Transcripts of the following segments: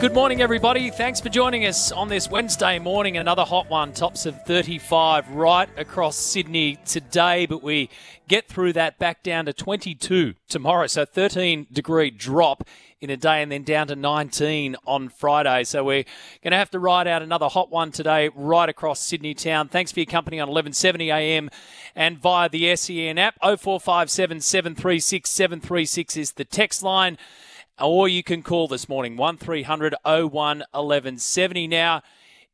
Good morning, everybody. Thanks for joining us on this Wednesday morning. Another hot one, tops of 35 right across Sydney today, but we get through that back down to 22 tomorrow. So 13 degree drop in a day and then down to 19 on Friday. So we're going to have to ride out another hot one today right across Sydney town. Thanks for your company on 1170 AM and via the SEN app. 0457 736 736 is the text line or you can call this morning 1300 01 1170. Now,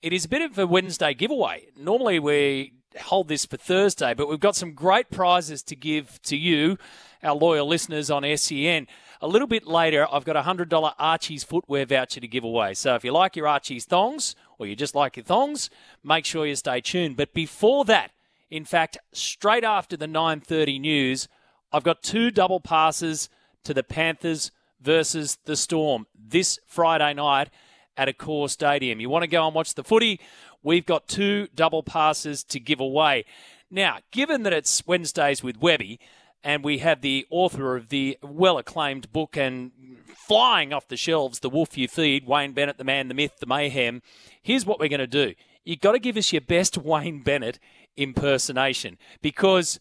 it is a bit of a Wednesday giveaway. Normally we hold this for Thursday, but we've got some great prizes to give to you, our loyal listeners on SEN. A little bit later, I've got a $100 Archie's footwear voucher to give away. So if you like your Archie's thongs or you just like your thongs, make sure you stay tuned. But before that, in fact, straight after the 9:30 news, I've got two double passes to the Panthers versus the Storm this Friday night at Accor Stadium. You want to go and watch the footy? We've got two double passes to give away. Now, given that it's Wednesdays with Webby, and we have the author of the well acclaimed book and flying off the shelves, The Wolf You Feed, Wayne Bennett, the man, the myth, the mayhem. Here's what we're going to do. You've got to give us your best Wayne Bennett impersonation because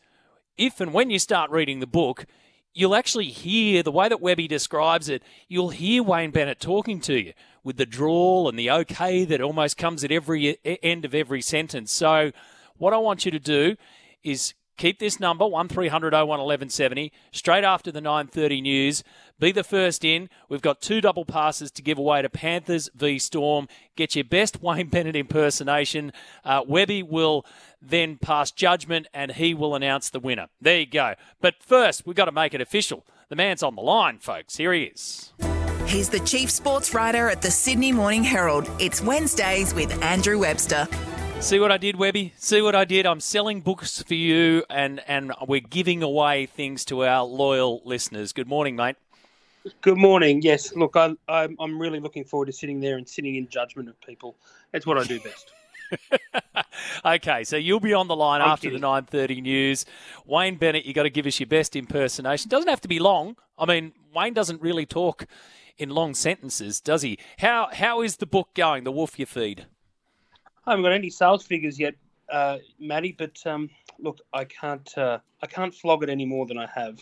if and when you start reading the book, you'll actually hear the way that Webby describes it, you'll hear Wayne Bennett talking to you with the drawl and the okay that almost comes at every end of every sentence. So, what I want you to do is keep this number 1300 01 1170 straight after the 9:30 news. Be the first in. We've got two double passes to give away to Panthers v Storm. Get your best Wayne Bennett impersonation. Uh, Webby will then pass judgment and he will announce the winner. There you go. But first, we've got to make it official. The man's on the line, folks. Here he is. He's the chief sports writer at the Sydney Morning Herald. It's Wednesdays with Andrew Webster. See what I did, Webby? See what I did? I'm selling books for you and, and we're giving away things to our loyal listeners. Good morning, mate. Good morning. Yes, look, I, I'm, I'm really looking forward to sitting there and sitting in judgment of people. That's what I do best. okay, so you'll be on the line I'm after kidding. the 9:30 news. Wayne Bennett, you got to give us your best impersonation. Doesn't have to be long. I mean, Wayne doesn't really talk in long sentences, does he? How how is the book going? The Wolf You Feed. I haven't got any sales figures yet, uh. But um, look, I can't uh, I can't flog it any more than I have.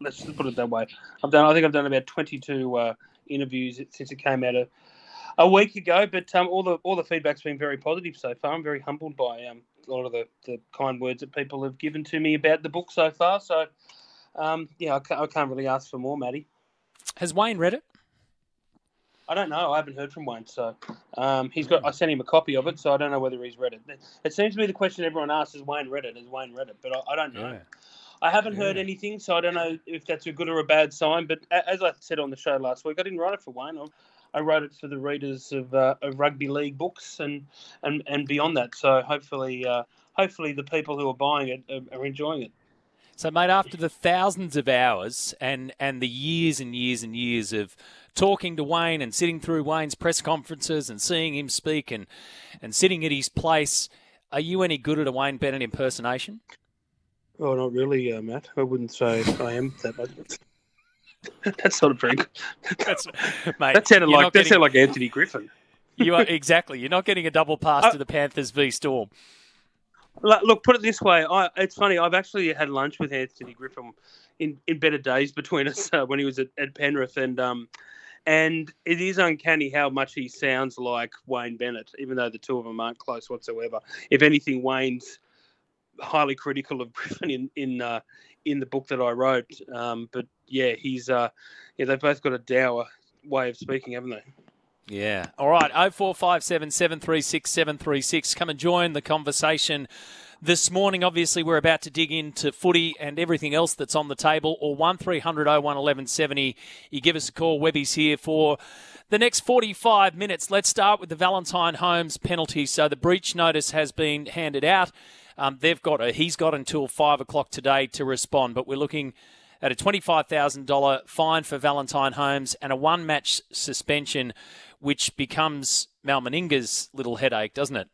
Let's put it that way. I've done. I think I've done about 22 uh, interviews since it came out a, a week ago. But um, all the all the feedback's been very positive so far. I'm very humbled by um, a lot of the, the kind words that people have given to me about the book so far. So um, yeah, I can't, I can't really ask for more, Matty. Has Wayne read it? I don't know. I haven't heard from Wayne, so um, he's got. I sent him a copy of it, so I don't know whether he's read it. It seems to be the question everyone asks: Is Wayne read it? Is Wayne read it? But I, I don't know. I haven't heard anything, so I don't know if that's a good or a bad sign. But as I said on the show last week, I didn't write it for Wayne. I, I wrote it for the readers of, uh, of rugby league books and, and, and beyond that. So hopefully, uh, hopefully the people who are buying it are, are enjoying it. So, mate, after the thousands of hours and, and the years and years and years of talking to Wayne and sitting through Wayne's press conferences and seeing him speak and, and sitting at his place, are you any good at a Wayne Bennett impersonation? Oh, not really, uh, Matt. I wouldn't say I am that much. That's not a very good. That's, mate, That sounded like not that sounded like Anthony Griffin. you are exactly. You're not getting a double pass Uh, to the Panthers v Storm. Look, put it this way. I, it's funny. I've actually had lunch with Anthony Griffin in, in better days between us uh, when he was at, at Penrith, and um, and it is uncanny how much he sounds like Wayne Bennett, even though the two of them aren't close whatsoever. If anything, Wayne's highly critical of Griffin in in uh, in the book that I wrote. Um, but yeah, he's uh, yeah, they've both got a dour way of speaking, haven't they? Yeah. All right. 0457 736 736. Come and join the conversation this morning. Obviously, we're about to dig into footy and everything else that's on the table. Or 1300 01 1170. You give us a call. Webby's here for the next 45 minutes. Let's start with the Valentine Holmes penalty. So the breach notice has been handed out. Um, they've got a, he's got until five o'clock today to respond, but we're looking at a $25,000 fine for Valentine Holmes and a one match suspension, which becomes Mal Meninga's little headache, doesn't it?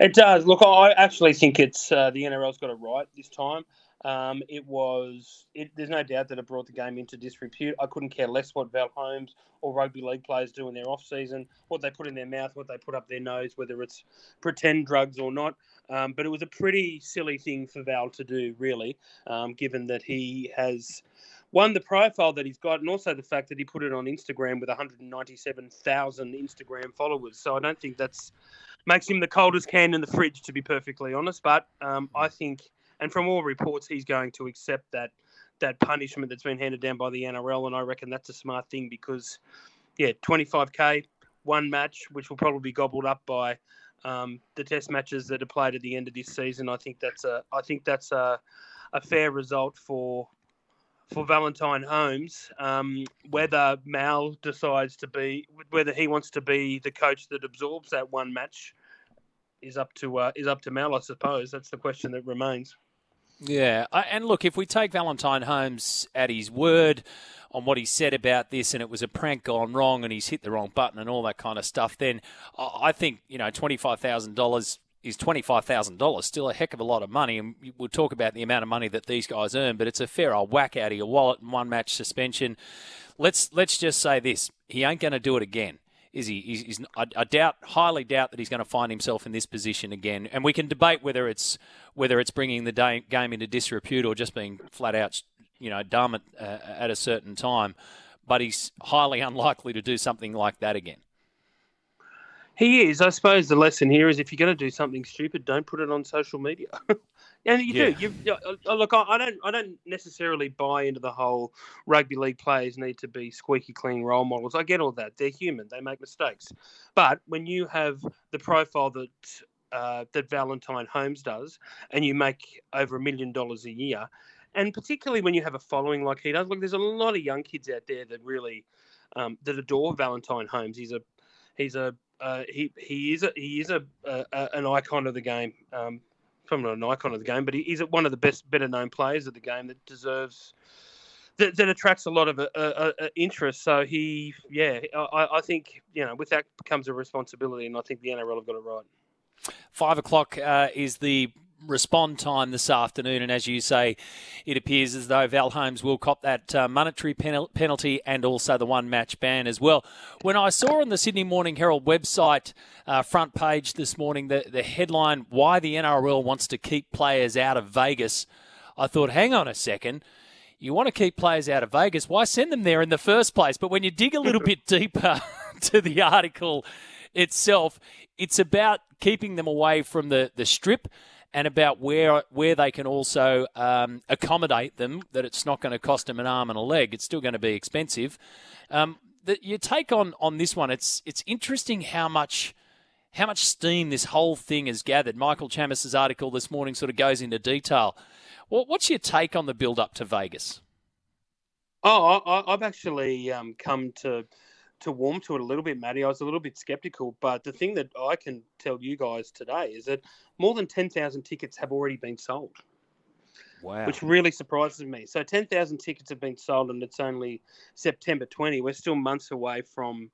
It does. Look, I actually think it's uh, the NRL's got it right this time. Um, it was. It, there's no doubt that it brought the game into disrepute. I couldn't care less what Val Holmes or rugby league players do in their off season, what they put in their mouth, what they put up their nose, whether it's pretend drugs or not. Um, but it was a pretty silly thing for Val to do, really, um, given that he has one the profile that he's got, and also the fact that he put it on Instagram with 197,000 Instagram followers. So I don't think that's makes him the coldest can in the fridge, to be perfectly honest. But um, I think, and from all reports, he's going to accept that that punishment that's been handed down by the NRL, and I reckon that's a smart thing because, yeah, 25k, one match, which will probably be gobbled up by um, the Test matches that are played at the end of this season. I think that's a, I think that's a, a fair result for for Valentine Holmes. Um, whether Mal decides to be, whether he wants to be the coach that absorbs that one match, is up to uh, is up to Mal, I suppose. That's the question that remains. Yeah, and look, if we take Valentine Holmes at his word on what he said about this, and it was a prank gone wrong, and he's hit the wrong button and all that kind of stuff, then I think you know twenty five thousand dollars is $25,000, still a heck of a lot of money. And we'll talk about the amount of money that these guys earn, but it's a fair old whack out of your wallet and one match suspension. Let's let's just say this: he ain't going to do it again. Is he? He's, he's, I, doubt, highly doubt that he's going to find himself in this position again. And we can debate whether it's whether it's bringing the day, game into disrepute or just being flat out, you know, dumb at, uh, at a certain time. But he's highly unlikely to do something like that again. He is. I suppose the lesson here is if you're going to do something stupid, don't put it on social media. and you yeah. do. You, uh, look, I don't. I don't necessarily buy into the whole rugby league players need to be squeaky clean role models. I get all that. They're human. They make mistakes. But when you have the profile that uh, that Valentine Holmes does, and you make over a million dollars a year, and particularly when you have a following like he does, look, there's a lot of young kids out there that really um, that adore Valentine Holmes. He's a he's a uh, he he is a, he is a, a, an icon of the game. Um, an icon of the game, but he is one of the best, better known players of the game that deserves that, that attracts a lot of uh, uh, uh, interest. So he, yeah, I, I think you know with that comes a responsibility, and I think the NRL have got it right. Five o'clock uh, is the respond time this afternoon. And as you say, it appears as though Val Holmes will cop that uh, monetary penal- penalty and also the one match ban as well. When I saw on the Sydney Morning Herald website uh, front page this morning the, the headline, Why the NRL Wants to Keep Players Out of Vegas, I thought, hang on a second. You want to keep players out of Vegas. Why send them there in the first place? But when you dig a little bit deeper to the article itself, it's about keeping them away from the, the strip and about where where they can also um, accommodate them. That it's not going to cost them an arm and a leg. It's still going to be expensive. Um, the, your take on on this one? It's it's interesting how much how much steam this whole thing has gathered. Michael Chammas's article this morning sort of goes into detail. Well, what's your take on the build up to Vegas? Oh, I, have actually um, come to to warm to it a little bit, Matty. I was a little bit skeptical, but the thing that I can tell you guys today is that more than 10,000 tickets have already been sold. Wow. Which really surprises me. So 10,000 tickets have been sold and it's only September 20. We're still months away from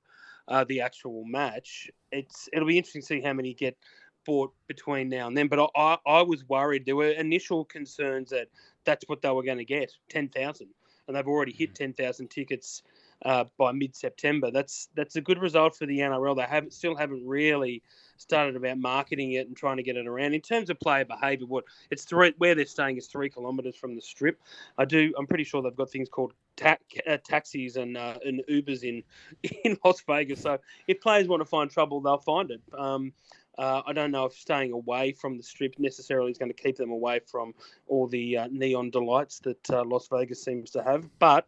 uh, the actual match. It's It'll be interesting to see how many get bought between now and then. But I, I, I was worried. There were initial concerns that that's what they were going to get, 10,000. And they've already hit mm. 10,000 tickets uh, by mid-September. That's that's a good result for the NRL. They haven't still haven't really started about marketing it and trying to get it around. In terms of player behaviour, what it's three where they're staying is three kilometres from the strip. I do. I'm pretty sure they've got things called ta- uh, taxis and uh, and Ubers in in Las Vegas. So if players want to find trouble, they'll find it. Um, uh, I don't know if staying away from the strip necessarily is going to keep them away from all the uh, neon delights that uh, Las Vegas seems to have. But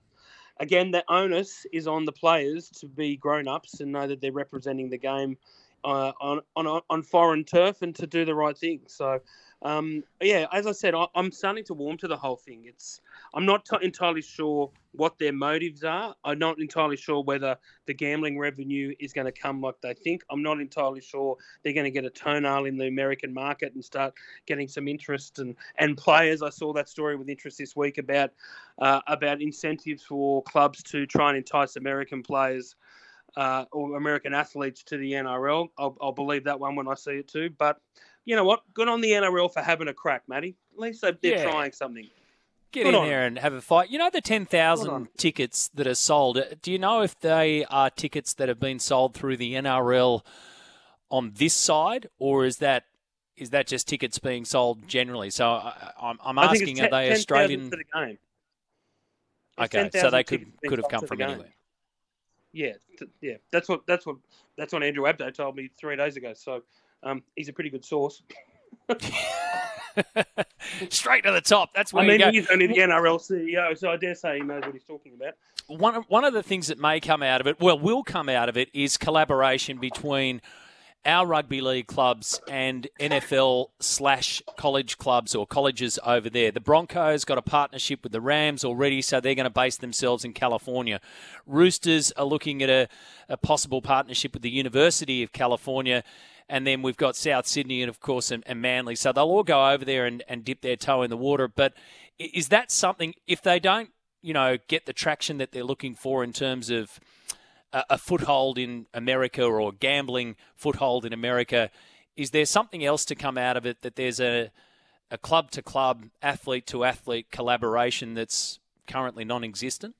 again, the onus is on the players to be grown ups and know that they're representing the game uh, on on on foreign turf and to do the right thing. So um, yeah, as I said, I, am starting to warm to the whole thing. It's I'm not t- entirely sure what their motives are. I'm not entirely sure whether the gambling revenue is going to come like they think. I'm not entirely sure they're going to get a toenail in the American market and start getting some interest and, and players. I saw that story with interest this week about uh, about incentives for clubs to try and entice American players. Uh, or American athletes to the NRL. I'll, I'll believe that one when I see it too. But you know what? Good on the NRL for having a crack, Matty. At least they're, yeah. trying something. Get Good in there and have a fight. You know the 10,000 tickets that are sold. Do you know if they are tickets that have been sold through the NRL on this side, or is that is that just tickets being sold generally? So I, am I'm asking, are they 10, Australian? For the game. okay, so they could could have come from anywhere. Yeah, yeah, that's what that's what that's what Andrew Abdo told me three days ago. So um, he's a pretty good source. Straight to the top. That's where I mean, he's only the NRL CEO, so I dare say he knows what he's talking about. One of, one of the things that may come out of it, well, will come out of it, is collaboration between our rugby league clubs and NFL slash college clubs or colleges over there. The Broncos got a partnership with the Rams already, so they're going to base themselves in California. Roosters are looking at a, a possible partnership with the University of California and then we've got South Sydney and of course and, and Manly. So they'll all go over there and, and dip their toe in the water. But is that something if they don't, you know, get the traction that they're looking for in terms of a, foothold in America or gambling foothold in America? Is there something else to come out of it that there's a a club to club, athlete to athlete collaboration that's currently non-existent?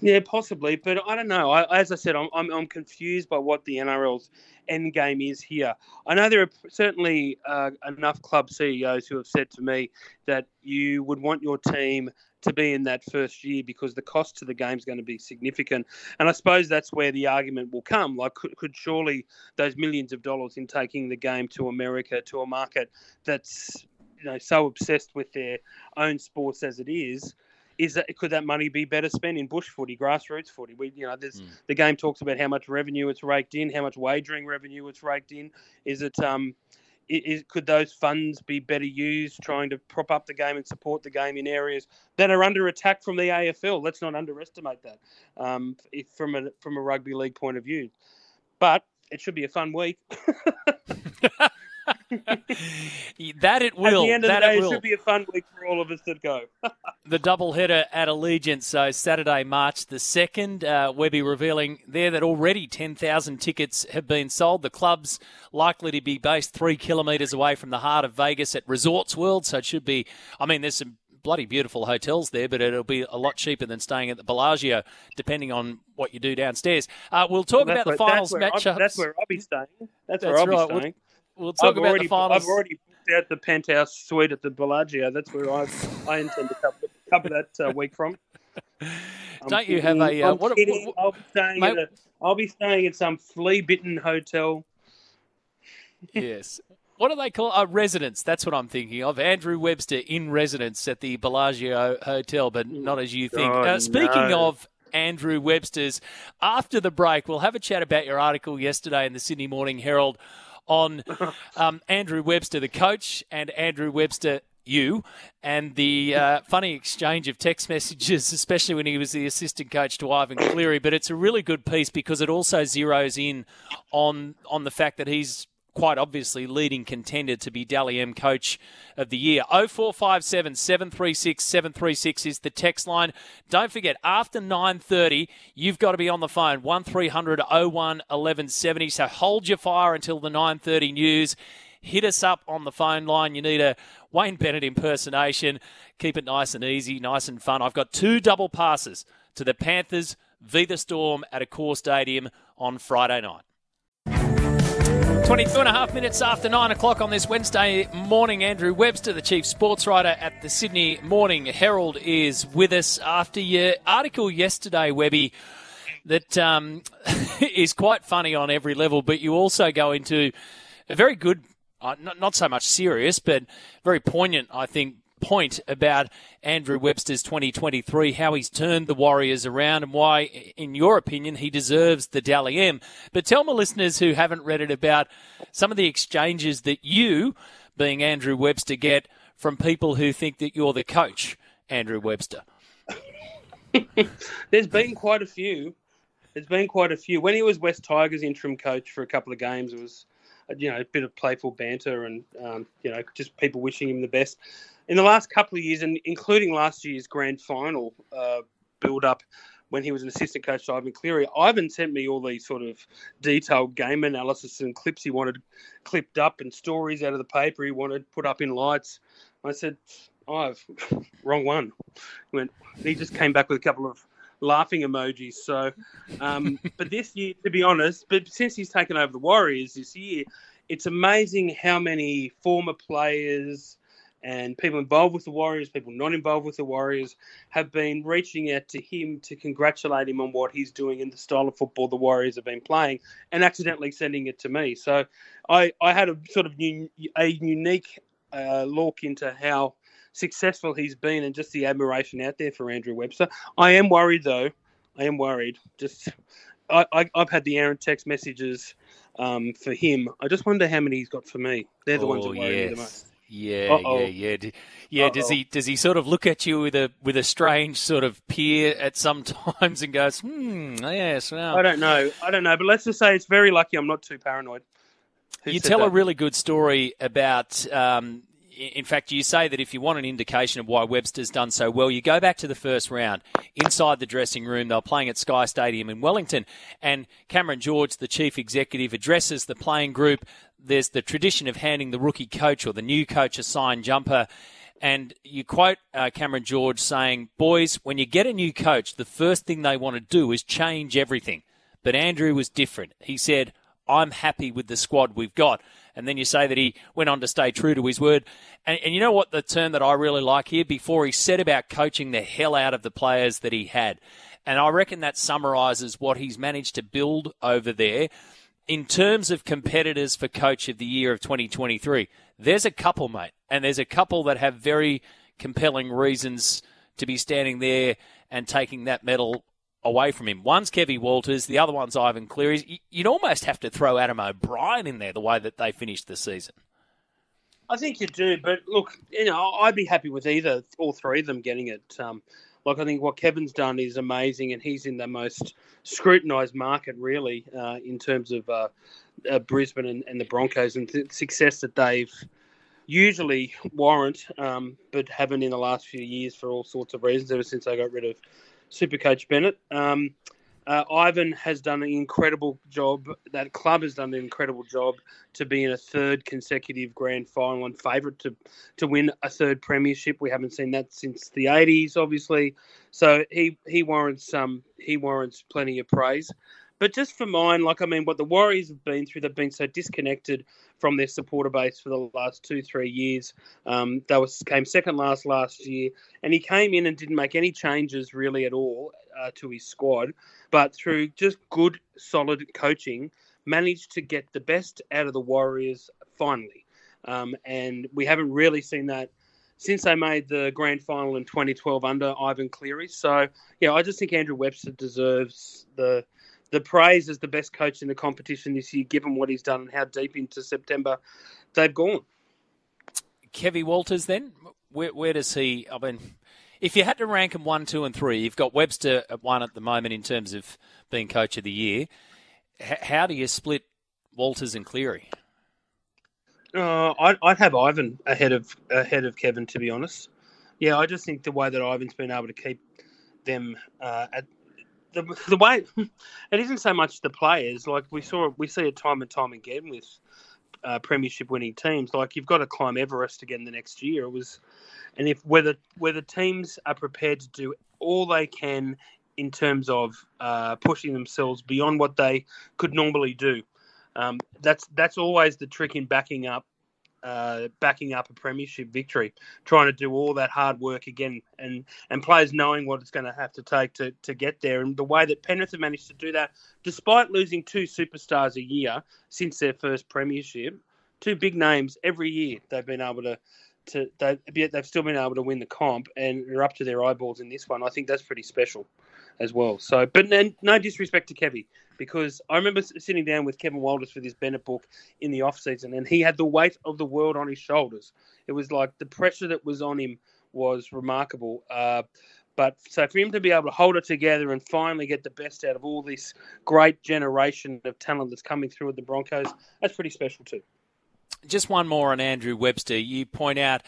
Yeah, possibly, but I don't know. I, as I said, I'm, I'm, I'm confused by what the NRL's end game is here. I know there are certainly uh, enough club CEOs who have said to me that you would want your team to be in that first year because the cost to the game is going to be significant. And I suppose that's where the argument will come. Like, could, could surely those millions of dollars in taking the game to America, to a market that's you know so obsessed with their own sports as it is, is that could that money be better spent in bush footy, grassroots footy? We, you know, there's mm. the game talks about how much revenue it's raked in, how much wagering revenue it's raked in. Is it um, is, could those funds be better used trying to prop up the game and support the game in areas that are under attack from the AFL? Let's not underestimate that um, from a from a rugby league point of view. But it should be a fun week. that it will. At the end of that the day, it, it should be a fun week for all of us to go. the double header at Allegiant. So Saturday, March the second, uh, Webby revealing there that already ten thousand tickets have been sold. The club's likely to be based three kilometres away from the heart of Vegas at Resorts World, so it should be. I mean, there's some bloody beautiful hotels there, but it'll be a lot cheaper than staying at the Bellagio, depending on what you do downstairs. Uh, we'll talk well, about the finals matchups. That's where I'll be staying. That's, that's where I'll right. be staying. We'll talk I've about already, the finals. I've already booked out the penthouse suite at the Bellagio. That's where I I intend to cover, cover that uh, week from. I'm Don't you have a? Uh, what, what, what, I'll be staying mate, at a, I'll be staying at some flea-bitten hotel. yes. What do they call a residence? That's what I'm thinking of. Andrew Webster in residence at the Bellagio Hotel, but not as you think. Oh, uh, speaking no. of Andrew Webster's, after the break, we'll have a chat about your article yesterday in the Sydney Morning Herald on um, Andrew Webster, the coach, and Andrew Webster, you, and the uh, funny exchange of text messages, especially when he was the assistant coach to Ivan Cleary. But it's a really good piece because it also zeroes in on on the fact that he's quite obviously leading contender to be Dally M Coach of the Year. 0457 736 736 is the text line. Don't forget, after 9.30, you've got to be on the phone, 1300 01 1170. So hold your fire until the 9.30 news. Hit us up on the phone line. You need a Wayne Bennett impersonation. Keep it nice and easy, nice and fun. I've got two double passes to the Panthers v the Storm at Accor Stadium on Friday night. 22 and a half minutes after 9 o'clock on this Wednesday morning. Andrew Webster, the chief sports writer at the Sydney Morning Herald, is with us after your article yesterday, Webby, that um, is quite funny on every level, but you also go into a very good, uh, not, not so much serious, but very poignant, I think, point about Andrew Webster's 2023, how he's turned the Warriors around, and why, in your opinion, he deserves the Dally M. But tell my listeners who haven't read it about some of the exchanges that you, being Andrew Webster, get from people who think that you're the coach, Andrew Webster. There's been quite a few. There's been quite a few. When he was West Tigers interim coach for a couple of games, it was you know a bit of playful banter and um, you know just people wishing him the best. In the last couple of years, and including last year's grand final uh, build up, when he was an assistant coach to Ivan Cleary, Ivan sent me all these sort of detailed game analysis and clips he wanted clipped up and stories out of the paper he wanted put up in lights. I said, I've wrong one. He went. He just came back with a couple of laughing emojis. So, um, but this year, to be honest, but since he's taken over the Warriors this year, it's amazing how many former players and people involved with the Warriors, people not involved with the Warriors, have been reaching out to him to congratulate him on what he's doing in the style of football the Warriors have been playing, and accidentally sending it to me. So, I I had a sort of a unique uh, look into how successful he's been and just the admiration out there for Andrew Webster. I am worried though. I am worried. Just I, I have had the errant text messages um, for him. I just wonder how many he's got for me. They're the oh, ones that worry yes. me the most. Yeah, Uh-oh. yeah, yeah, yeah. Uh-oh. Does he does he sort of look at you with a with a strange sort of peer at some times and goes, hmm, yes. Well. I don't know, I don't know, but let's just say it's very lucky I'm not too paranoid. Who you tell that? a really good story about um, in fact, you say that if you want an indication of why Webster's done so well, you go back to the first round inside the dressing room. They were playing at Sky Stadium in Wellington, and Cameron George, the chief executive, addresses the playing group. There's the tradition of handing the rookie coach or the new coach a signed jumper. And you quote uh, Cameron George saying, Boys, when you get a new coach, the first thing they want to do is change everything. But Andrew was different. He said, I'm happy with the squad we've got and then you say that he went on to stay true to his word. And, and you know what the term that I really like here? Before he said about coaching the hell out of the players that he had. And I reckon that summarises what he's managed to build over there. In terms of competitors for Coach of the Year of 2023, there's a couple, mate. And there's a couple that have very compelling reasons to be standing there and taking that medal away from him. One's Kevin Walters, the other one's Ivan Cleary. You'd almost have to throw Adam O'Brien in there the way that they finished the season. I think you do, but look, you know, I'd be happy with either, all three of them getting it. Um, like I think what Kevin's done is amazing, and he's in the most scrutinised market really uh, in terms of uh, uh, Brisbane and, and, the Broncos and the success that they've usually warrant, um, but haven't in the last few years for all sorts of reasons. Ever since they got rid of Supercoach Bennett. Um, uh, Ivan has done an incredible job. That club has done an incredible job to be in a third consecutive grand final and favourite to to win a third premiership. We haven't seen that since the '80s, obviously. So he he warrants um he warrants plenty of praise. But just for mine, like I mean, what the Warriors have been through, they've been so disconnected from their supporter base for the last two, three years. Um, they was came second last last year, and he came in and didn't make any changes really at all uh, to his squad. But through just good, solid coaching, managed to get the best out of the Warriors finally. Um, and we haven't really seen that since they made the grand final in 2012 under Ivan Cleary. So, yeah, I just think Andrew Webster deserves the the praise as the best coach in the competition this year, given what he's done and how deep into September they've gone. Kevy Walters, then where, where does he? I mean, if you had to rank him one, two, and three, you've got Webster at one at the moment in terms of being coach of the year. H- how do you split Walters and Cleary? Uh, I'd, I'd have Ivan ahead of ahead of Kevin, to be honest. Yeah, I just think the way that Ivan's been able to keep them uh, at the the way it isn't so much the players. Like we saw, we see it time and time again with uh, premiership winning teams. Like you've got to climb Everest again the next year. It was, and if whether whether teams are prepared to do all they can in terms of uh, pushing themselves beyond what they could normally do. Um, that's that's always the trick in backing up uh, backing up a premiership victory, trying to do all that hard work again, and and players knowing what it's going to have to take to, to get there, and the way that Penrith have managed to do that, despite losing two superstars a year since their first premiership, two big names every year, they've been able to to they, they've still been able to win the comp and they're up to their eyeballs in this one. I think that's pretty special as well. So, but then, no disrespect to Kevy because I remember sitting down with Kevin Walters for this Bennett book in the off season, and he had the weight of the world on his shoulders. It was like the pressure that was on him was remarkable. Uh, but so for him to be able to hold it together and finally get the best out of all this great generation of talent that's coming through at the Broncos, that's pretty special too. Just one more on Andrew Webster. You point out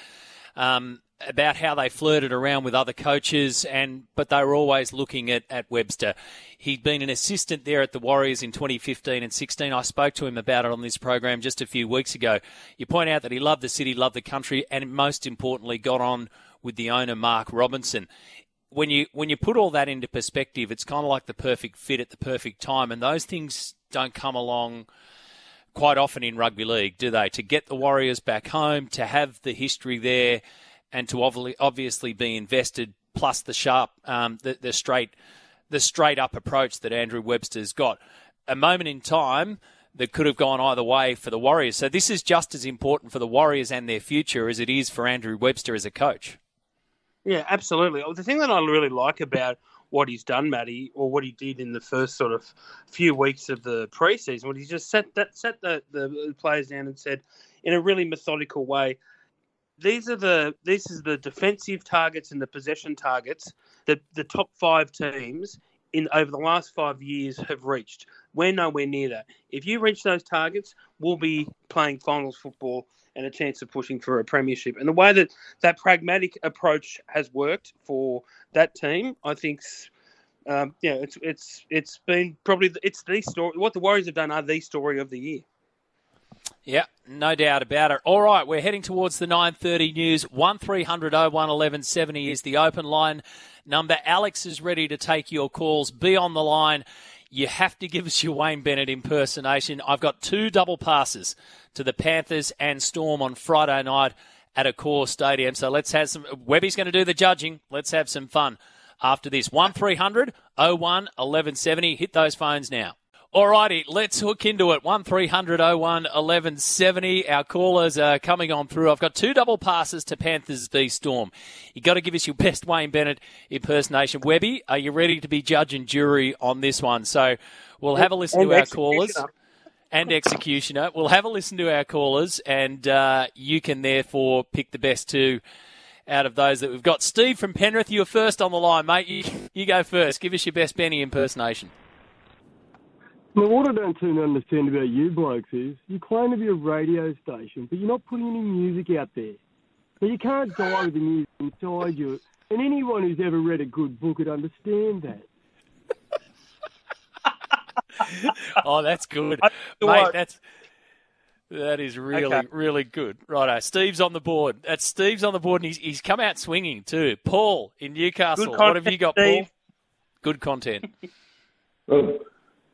um, about how they flirted around with other coaches, and but they were always looking at, at Webster. He'd been an assistant there at the Warriors in 2015 and 16. I spoke to him about it on this program just a few weeks ago. You point out that he loved the city, loved the country, and most importantly, got on with the owner Mark Robinson. When you when you put all that into perspective, it's kind of like the perfect fit at the perfect time, and those things don't come along quite often in rugby league, do they? To get the Warriors back home, to have the history there, and to obviously be invested, plus the sharp, um, the, the straight, the straight up approach that Andrew Webster's got. A moment in time that could have gone either way for the Warriors. So this is just as important for the Warriors and their future as it is for Andrew Webster as a coach. Yeah, absolutely. The thing that I really like about what he's done, Matty, or what he did in the first sort of few weeks of the preseason, when he just set that set the, the players down and said, in a really methodical way, these are the these is the defensive targets and the possession targets that the top five teams in over the last five years have reached. We're nowhere near that. If you reach those targets, we'll be playing finals football and a chance of pushing for a premiership. And the way that that pragmatic approach has worked for that team, I think, um, yeah, it's it's it's been probably it's the story. What the Warriors have done are the story of the year. Yeah, no doubt about it. All right, we're heading towards the 9:30 news. One 1170 is the open line number. Alex is ready to take your calls. Be on the line. You have to give us your Wayne Bennett impersonation. I've got two double passes to the Panthers and Storm on Friday night at Accor Stadium. So let's have some. Webby's going to do the judging. Let's have some fun after this. 1300 01 1170. Hit those phones now. Alrighty, let's hook into it. 1300 01 1170. Our callers are coming on through. I've got two double passes to Panthers v Storm. you got to give us your best Wayne Bennett impersonation. Webby, are you ready to be judge and jury on this one? So we'll have a listen and to our callers. And executioner. We'll have a listen to our callers, and uh, you can therefore pick the best two out of those that we've got. Steve from Penrith, you're first on the line, mate. You, you go first. Give us your best Benny impersonation. Now, what I don't seem to understand about you blokes is you claim to be a radio station, but you're not putting any music out there. Now, you can't die with the music inside you. And anyone who's ever read a good book would understand that. oh, that's good, mate. That's that is really okay. really good. Righto, Steve's on the board. That's Steve's on the board, and he's he's come out swinging too. Paul in Newcastle. Content, what have you got, Steve. Paul? Good content.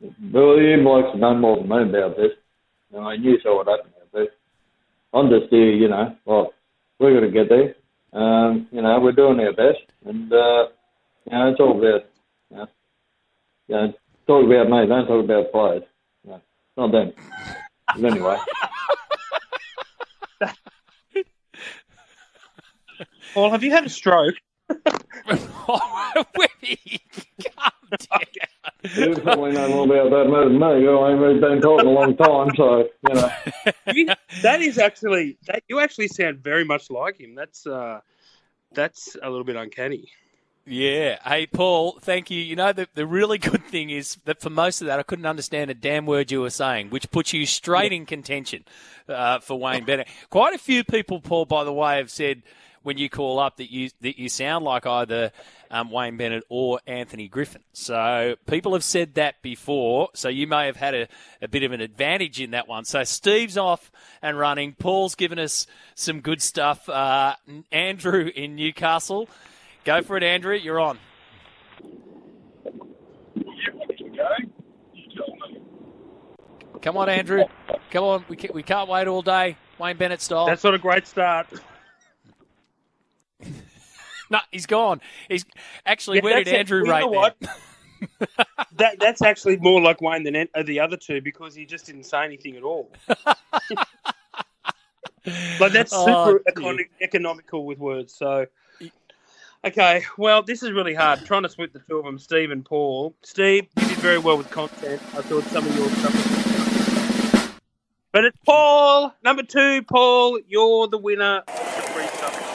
You blokes have known more than me about this. You know, I knew so happened about this. I'm just here, you know, well, we're going to get there. Um, you know, we're doing our best. And, uh, you know, it's all about, you know, you know talk about me, don't talk about players. No, not them. But anyway. Paul, have you had a stroke? Oh, you probably know more about that than me. I mean, we've been talking a long time, so you know. that is actually that you actually sound very much like him. That's uh, that's a little bit uncanny. Yeah. Hey, Paul, thank you. You know, the, the really good thing is that for most of that, I couldn't understand a damn word you were saying, which puts you straight in contention uh, for Wayne Bennett. Quite a few people, Paul, by the way, have said when you call up that you that you sound like either um, Wayne Bennett or Anthony Griffin. So people have said that before. So you may have had a, a bit of an advantage in that one. So Steve's off and running. Paul's given us some good stuff. Uh, Andrew in Newcastle. Go for it, Andrew. You're on. Come on, Andrew. Come on. We can't, we can't wait all day. Wayne Bennett style. That's not a great start. No, he's gone. He's actually yeah, where did Andrew rate what? that that's actually more like Wayne than uh, the other two because he just didn't say anything at all. Like that's Oh, super dear. econ- economical with words. So, okay, well, this is really hard. trying to split the two of them, Steve and Paul. Steve, you did very well with content. I thought some of your stuff. But it's Paul, number two. Paul, you're the winner. of the free stuff.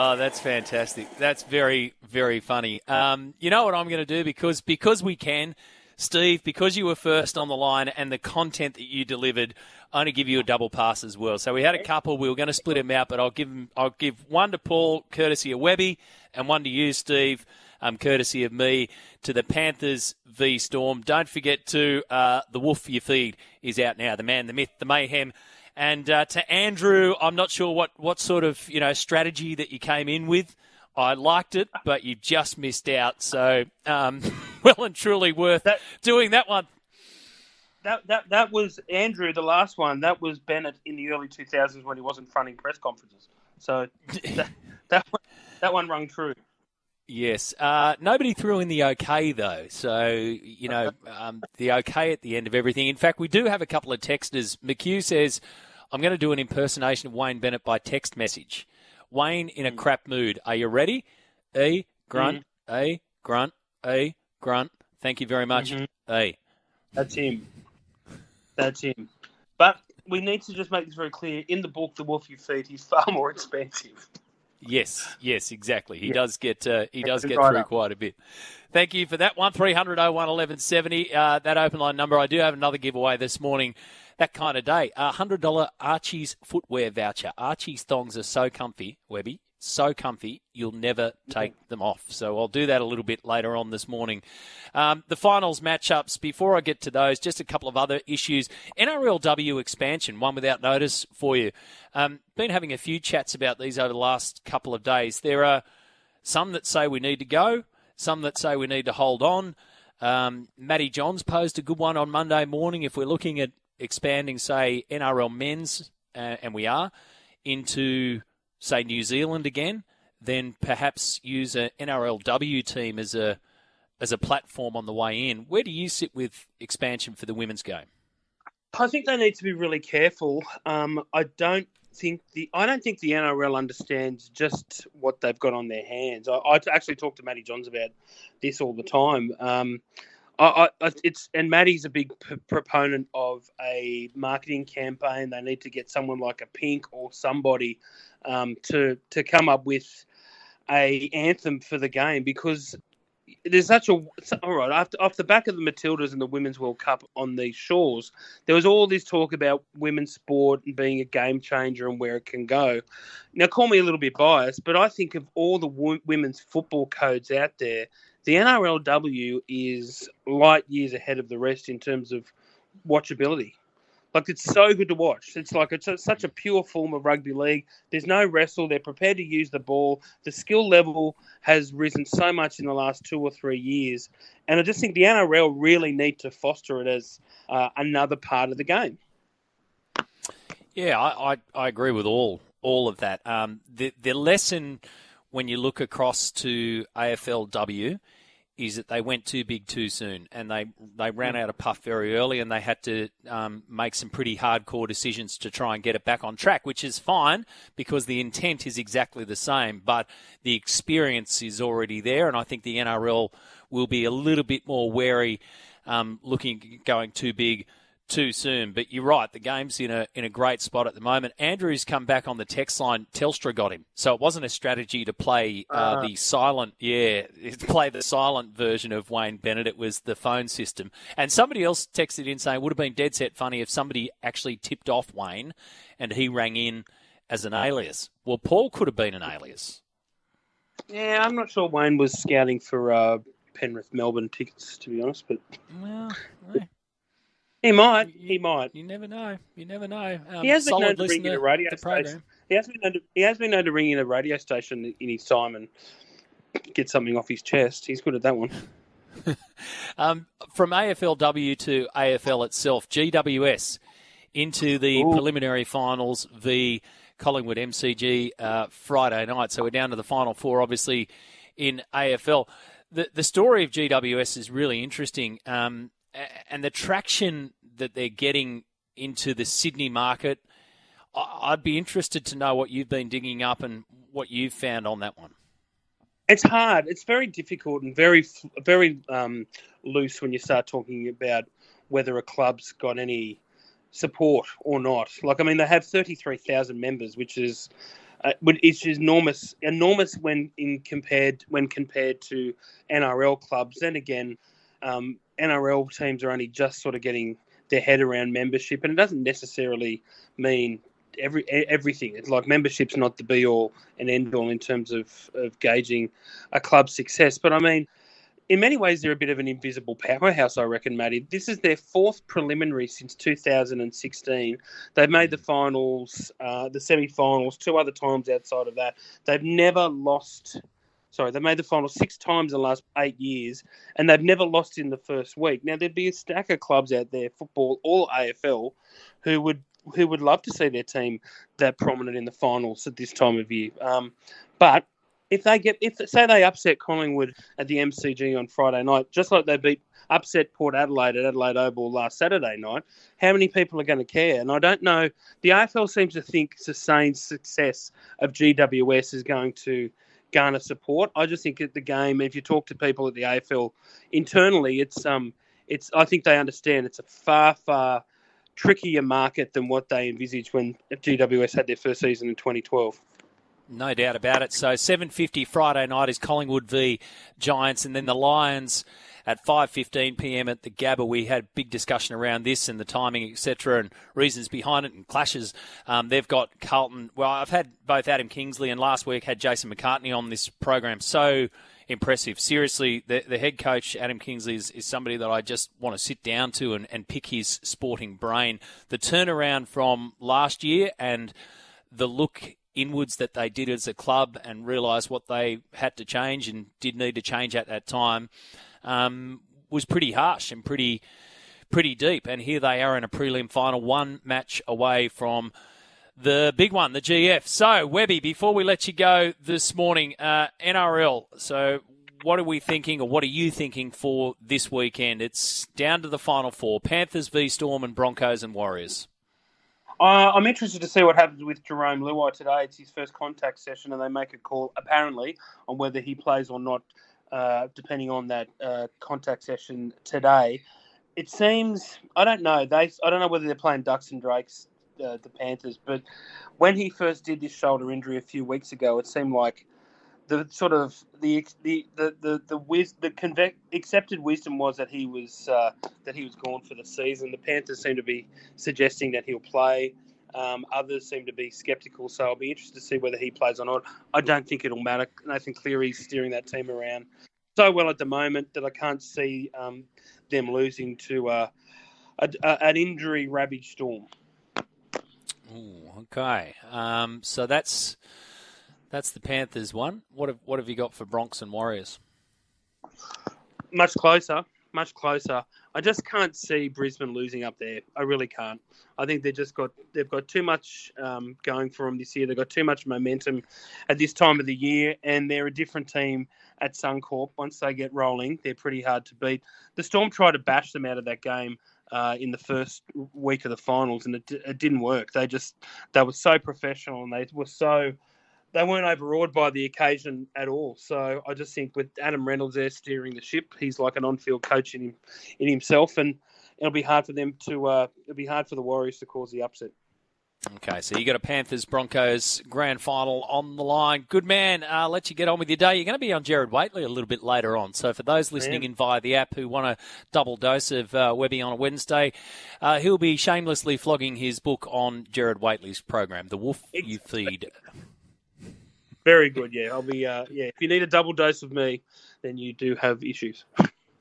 Oh, that's fantastic. That's very, very funny. Um, you know what I'm going to do because because we can, Steve, because you were first on the line and the content that you delivered, I'm going to give you a double pass as well. So we had a couple. We were going to split them out, but I'll give 'em- I'll give one to Paul, courtesy of Webby, and one to you, Steve, um, courtesy of me, to the Panthers v Storm. Don't forget to uh, the Wolf You Feed is out now. The man, the myth, the mayhem. And uh, to Andrew, I'm not sure what, what sort of you know strategy that you came in with. I liked it, but you just missed out. So um, well and truly worth That- doing that one. That, that that was Andrew, the last one. That was Bennett in the early 2000s when he wasn't fronting press conferences. So that, that, one, that one rung true. Yes. Uh, nobody threw in the okay, though. So, you know, um, the okay at the end of everything. In fact, we do have a couple of texters. McHugh says, I'm going to do an impersonation of Wayne Bennett by text message. Wayne in a hmm. crap mood. Are you ready? E, grunt, hmm. A, grunt, A, grunt. Thank you very much. Mm-hmm. A. That's him. That's him. But we need to just make this very clear. In the book, The Wolf You Feed, he's far more expensive. Yes, yes, exactly. He does get uh, he does get through up. quite a bit. Thank you for that one. 300 01 1170. Uh, that open line number. I do have another giveaway this morning. That kind of day. A hundred dollar Archie's footwear voucher. Archie's thongs are so comfy, Webby, so comfy. You'll never take them off. So I'll do that a little bit later on this morning. Um, the finals matchups. Before I get to those, just a couple of other issues. NRLW expansion. One without notice for you. Um, been having a few chats about these over the last couple of days. There are some that say we need to go, some that say we need to hold on. Um, Matty Johns posed a good one on Monday morning. If we're looking at expanding, say, NRL men's, uh, and we are, into, say, New Zealand again, then perhaps use a NRLW team as a as a platform on the way in. Where do you sit with expansion for the women's game? I think they need to be really careful. Um, I don't think the I don't think the NRL understands just what they've got on their hands. I, I actually talk to Matty Johns about this all the time. Um, I, I, it's and Matty's a big p- proponent of a marketing campaign. They need to get someone like a Pink or somebody um, to to come up with a anthem for the game because there's such a all right after off the back of the Matildas and the Women's World Cup on these shores, there was all this talk about women's sport and being a game changer and where it can go. Now, call me a little bit biased, but I think of all the wo- women's football codes out there, the NRLW is light years ahead of the rest in terms of watchability. Like it's so good to watch. It's like it's a, such a pure form of rugby league. There's no wrestle. They're prepared to use the ball. The skill level has risen so much in the last two or three years, and I just think the NRL really need to foster it as uh, another part of the game. Yeah, I, I, I agree with all all of that. Um, the the lesson when you look across to AFLW is that they went too big too soon, and they they ran out of puff very early, and they had to um, make some pretty hardcore decisions to try and get it back on track, which is fine because the intent is exactly the same, but the experience is already there, and I think the NRL will be a little bit more wary, um, looking going too big too soon. But you're right, the game's in a in a great spot at the moment. Andrew's come back on the text line. Telstra got him, so it wasn't a strategy to play uh, the silent, yeah, play the silent version of Wayne Bennett. It was the phone system. And somebody else texted in saying it would have been dead set funny if somebody actually tipped off Wayne and he rang in as an alias. Well, Paul could have been an alias. Yeah, I'm not sure Wayne was scouting for uh, Penrith Melbourne tickets, to be honest, but Well, he might. He might. you never know. You never know. Um, He has been known to ring in a radio station. He has been known to, he has been known to ring in a radio station in his time and get something off his chest. He's good at that one. Um, from AFLW to AFL itself, GWS into the Ooh. preliminary finals v Collingwood MCG uh, Friday night. So we're down to the final four, obviously, in AFL. The, the story of GWS is really interesting, um, and the traction that they're getting into the Sydney market. I'd be interested to know what you've been digging up and what you've found on that one. It's hard. It's very difficult and very, very um, loose when you start talking about whether a club's got any support or not. Like, I mean, they have 33,000 members, which is uh, it's enormous, enormous when in compared when compared to NRL clubs. And again, um, NRL teams are only just sort of getting their head around membership, and it doesn't necessarily mean every everything. It's like membership's not the be all and end all in terms of of gauging a club's success. But I mean, in many ways, they're a bit of an invisible powerhouse, I reckon, Matty. This is their fourth preliminary since 2016. They've made the finals, uh, the semi finals, two other times outside of that. They've never lost. Sorry, they made the final six times in the last eight years, and they've never lost in the first week. Now there'd be a stack of clubs out there, football or AFL, who would who would love to see their team that prominent in the finals at this time of year. Um, but if they get if say they upset Collingwood at the MCG on Friday night, just like they beat upset Port Adelaide at Adelaide Oval last Saturday night, how many people are going to care? And I don't know. The AFL seems to think sustained success of GWS is going to garner support. I just think at the game, if you talk to people at the AFL internally, it's um, it's I think they understand it's a far far trickier market than what they envisaged when GWS had their first season in 2012. No doubt about it. So 7:50 Friday night is Collingwood v Giants, and then the Lions at 5:15 p.m. at the Gabba. We had a big discussion around this and the timing, etc., and reasons behind it and clashes. Um, they've got Carlton. Well, I've had both Adam Kingsley and last week had Jason McCartney on this program. So impressive. Seriously, the, the head coach, Adam Kingsley, is, is somebody that I just want to sit down to and, and pick his sporting brain. The turnaround from last year and the look inwards that they did as a club and realised what they had to change and did need to change at that time um, was pretty harsh and pretty pretty deep. And here they are in a prelim final, one match away from the big one, the GF. So, Webby, before we let you go this morning, uh, NRL. So, what are we thinking, or what are you thinking for this weekend? It's down to the final four: Panthers v Storm and Broncos and Warriors. Uh, I'm interested to see what happens with Jarome Luai today. It's his first contact session, and they make a call apparently on whether he plays or not, uh, depending on that uh, contact session today. It seems I don't know. They I don't know whether they're playing Ducks and Drakes, uh, the Panthers, but when he first did this shoulder injury a few weeks ago, it seemed like the sort of the the the the the, the conve- accepted wisdom was that he was uh, that he was gone for the season. The Panthers seem to be suggesting that he'll play. Um, others seem to be sceptical, so I'll be interested to see whether he plays or not. I don't think it'll matter. Nathan Cleary's steering that team around so well at the moment that I can't see um, them losing to uh, a, a, an injury ravaged storm. Ooh, okay. Um, so that's that's the Panthers one. What have what have you got for Bronx and Warriors? Much closer, much closer. I just can't see Brisbane losing up there. I really can't. I think they've just got they've got too much um, going for them this year. They've got too much momentum at this time of the year, and they're a different team at Suncorp. Once they get rolling, they're pretty hard to beat. The Storm tried to bash them out of that game uh, in the first week of the finals, and it, it didn't work. They just they were so professional and they were so they weren't overawed by the occasion at all. So I just think with Adam Reynolds there steering the ship, he's like an on-field coach in him, in himself, and it'll be hard for them to. Uh, it'll be hard for the Warriors to cause the upset. Okay, so you got a Panthers Broncos grand final on the line. Good man. Uh, let you get on with your day. You're going to be on Gerard Whateley a little bit later on. So for those listening in via the app who want a double dose of uh, Webby on a Wednesday, uh, he'll be shamelessly flogging his book on Gerard Whateley's program, The Wolf You Feed. Very good. Yeah, I'll be. Uh, yeah, if you need a double dose of me, then you do have issues.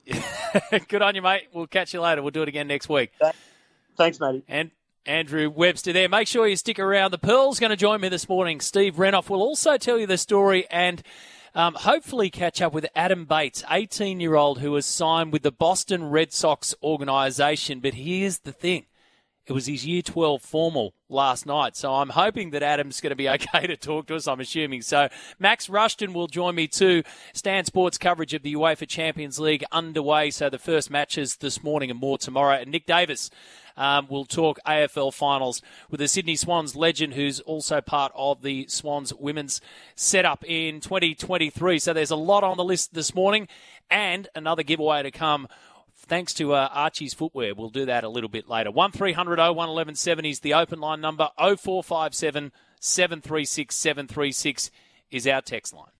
good on you, mate. We'll catch you later. We'll do it again next week. Thanks, matey. And Andrew Webster there. Make sure you stick around. The Pearl's going to join me this morning. Steve Renouf will also tell you the story and um, hopefully catch up with Adam Bates, 18 year old who has signed with the Boston Red Sox organization. But here's the thing it was his year 12 formal last night. So I'm hoping that Adam's going to be okay to talk to us, I'm assuming. So Max Rushton will join me too. Stan Sports coverage of the UEFA Champions League underway. So the first matches this morning and more tomorrow. And Nick Davis. Um, we'll talk AFL finals with the Sydney Swans legend, who's also part of the Swans women's setup in 2023. So there's a lot on the list this morning, and another giveaway to come thanks to uh, Archie's Footwear. We'll do that a little bit later. 1300 01 1170 is the open line number. 0457 736 736 is our text line.